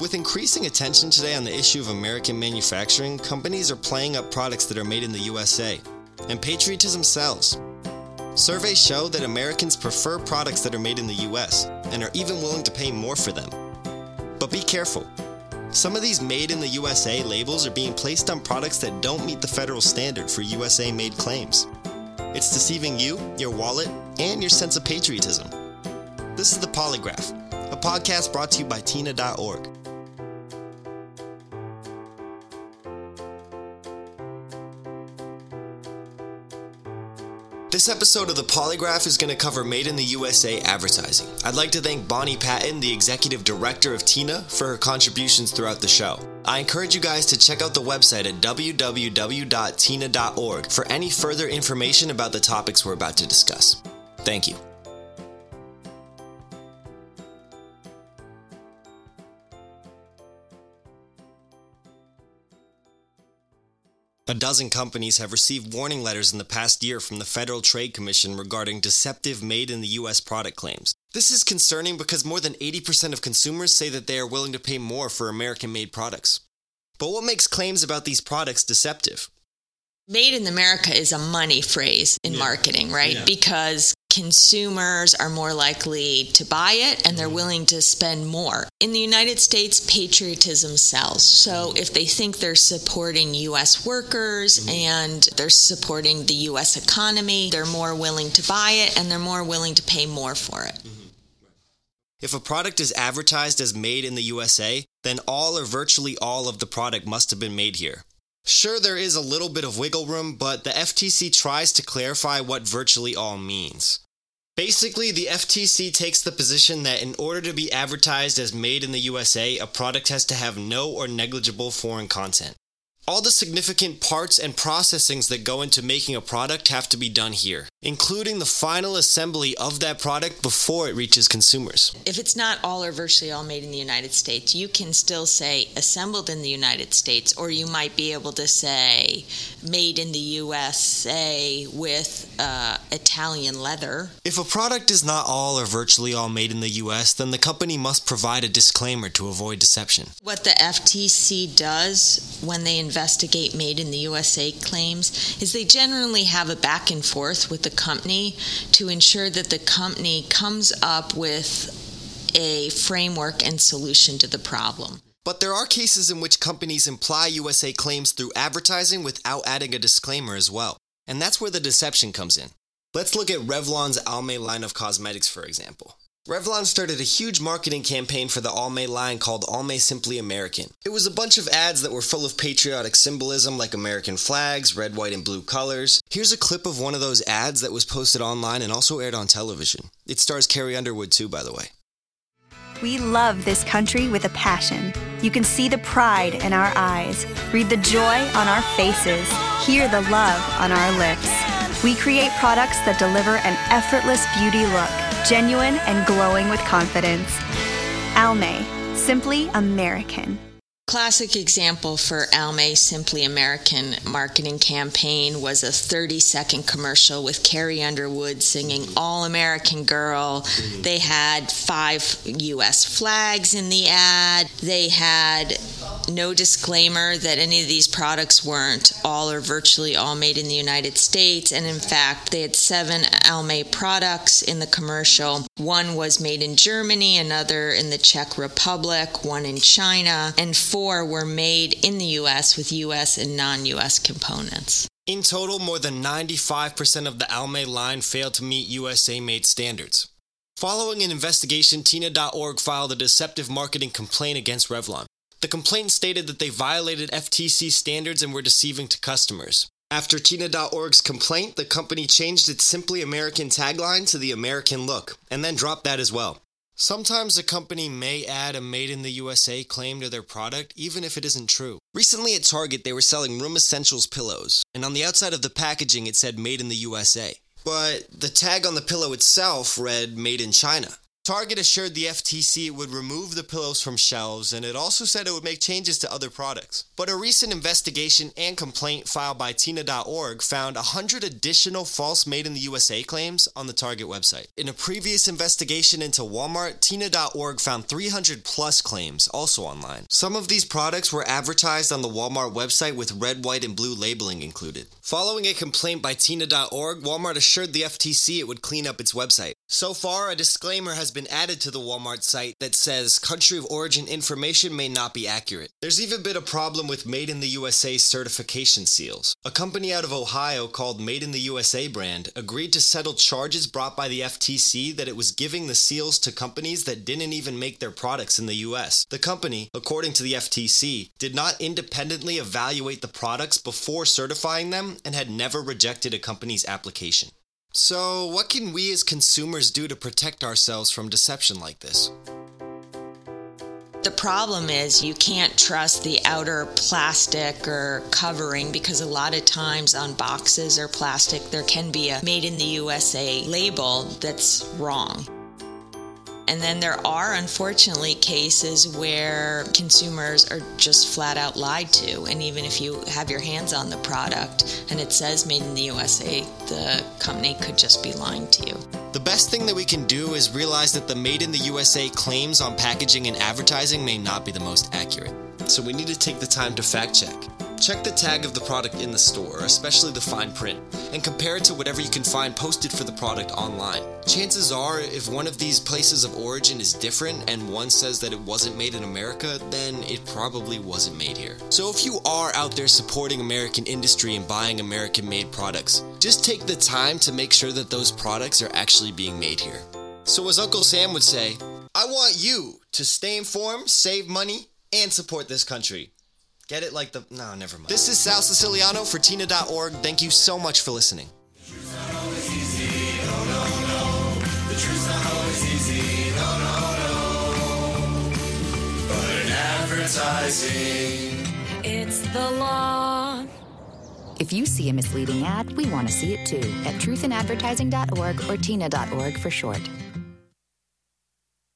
With increasing attention today on the issue of American manufacturing, companies are playing up products that are made in the USA. And patriotism sells. Surveys show that Americans prefer products that are made in the US and are even willing to pay more for them. But be careful. Some of these made in the USA labels are being placed on products that don't meet the federal standard for USA made claims. It's deceiving you, your wallet, and your sense of patriotism. This is The Polygraph, a podcast brought to you by Tina.org. This episode of The Polygraph is going to cover Made in the USA advertising. I'd like to thank Bonnie Patten, the executive director of Tina, for her contributions throughout the show. I encourage you guys to check out the website at www.tina.org for any further information about the topics we're about to discuss. Thank you. A dozen companies have received warning letters in the past year from the Federal Trade Commission regarding deceptive made in the US product claims. This is concerning because more than 80% of consumers say that they are willing to pay more for American made products. But what makes claims about these products deceptive? Made in America is a money phrase in yeah. marketing, right? Yeah. Because consumers are more likely to buy it and they're mm-hmm. willing to spend more. In the United States, patriotism sells. So if they think they're supporting US workers mm-hmm. and they're supporting the US economy, they're more willing to buy it and they're more willing to pay more for it. Mm-hmm. If a product is advertised as made in the USA, then all or virtually all of the product must have been made here. Sure, there is a little bit of wiggle room, but the FTC tries to clarify what virtually all means. Basically, the FTC takes the position that in order to be advertised as made in the USA, a product has to have no or negligible foreign content. All the significant parts and processings that go into making a product have to be done here, including the final assembly of that product before it reaches consumers. If it's not all or virtually all made in the United States, you can still say assembled in the United States, or you might be able to say made in the USA with uh, Italian leather. If a product is not all or virtually all made in the US, then the company must provide a disclaimer to avoid deception. What the FTC does when they investigate made in the USA claims is they generally have a back and forth with the company to ensure that the company comes up with a framework and solution to the problem. But there are cases in which companies imply USA claims through advertising without adding a disclaimer as well. And that's where the deception comes in. Let's look at Revlon's Almay line of cosmetics, for example. Revlon started a huge marketing campaign for the Almay line called Almay Simply American. It was a bunch of ads that were full of patriotic symbolism like American flags, red, white, and blue colors. Here's a clip of one of those ads that was posted online and also aired on television. It stars Carrie Underwood too, by the way. We love this country with a passion. You can see the pride in our eyes, read the joy on our faces, hear the love on our lips. We create products that deliver an effortless beauty look genuine and glowing with confidence. Almay, simply American. Classic example for Almay Simply American marketing campaign was a 30 second commercial with Carrie Underwood singing All American Girl. They had five US flags in the ad. They had no disclaimer that any of these products weren't all or virtually all made in the United States. And in fact, they had seven Almay products in the commercial. One was made in Germany, another in the Czech Republic, one in China, and four were made in the US with US and non US components. In total, more than 95% of the Almay line failed to meet USA made standards. Following an investigation, Tina.org filed a deceptive marketing complaint against Revlon. The complaint stated that they violated FTC standards and were deceiving to customers. After Tina.org's complaint, the company changed its Simply American tagline to the American look, and then dropped that as well. Sometimes a company may add a made in the USA claim to their product, even if it isn't true. Recently at Target, they were selling Room Essentials pillows, and on the outside of the packaging it said made in the USA. But the tag on the pillow itself read made in China. Target assured the FTC it would remove the pillows from shelves, and it also said it would make changes to other products. But a recent investigation and complaint filed by Tina.org found 100 additional false made in the USA claims on the Target website. In a previous investigation into Walmart, Tina.org found 300 plus claims also online. Some of these products were advertised on the Walmart website with red, white, and blue labeling included. Following a complaint by Tina.org, Walmart assured the FTC it would clean up its website. So far, a disclaimer has been added to the Walmart site that says country of origin information may not be accurate. There's even been a problem with Made in the USA certification seals. A company out of Ohio called Made in the USA brand agreed to settle charges brought by the FTC that it was giving the seals to companies that didn't even make their products in the US. The company, according to the FTC, did not independently evaluate the products before certifying them and had never rejected a company's application. So, what can we as consumers do to protect ourselves from deception like this? The problem is you can't trust the outer plastic or covering because a lot of times on boxes or plastic there can be a made in the USA label that's wrong. And then there are unfortunately cases where consumers are just flat out lied to. And even if you have your hands on the product and it says made in the USA, the company could just be lying to you. The best thing that we can do is realize that the made in the USA claims on packaging and advertising may not be the most accurate. So we need to take the time to fact check. Check the tag of the product in the store, especially the fine print, and compare it to whatever you can find posted for the product online. Chances are, if one of these places of origin is different and one says that it wasn't made in America, then it probably wasn't made here. So if you are out there supporting American industry and buying American made products, just take the time to make sure that those products are actually being made here. So, as Uncle Sam would say, I want you to stay informed, save money, and support this country. Get it like the. No, never mind. This is Sal Siciliano for Tina.org. Thank you so much for listening. It's the law. If you see a misleading ad, we want to see it too at truthinadvertising.org or tina.org for short.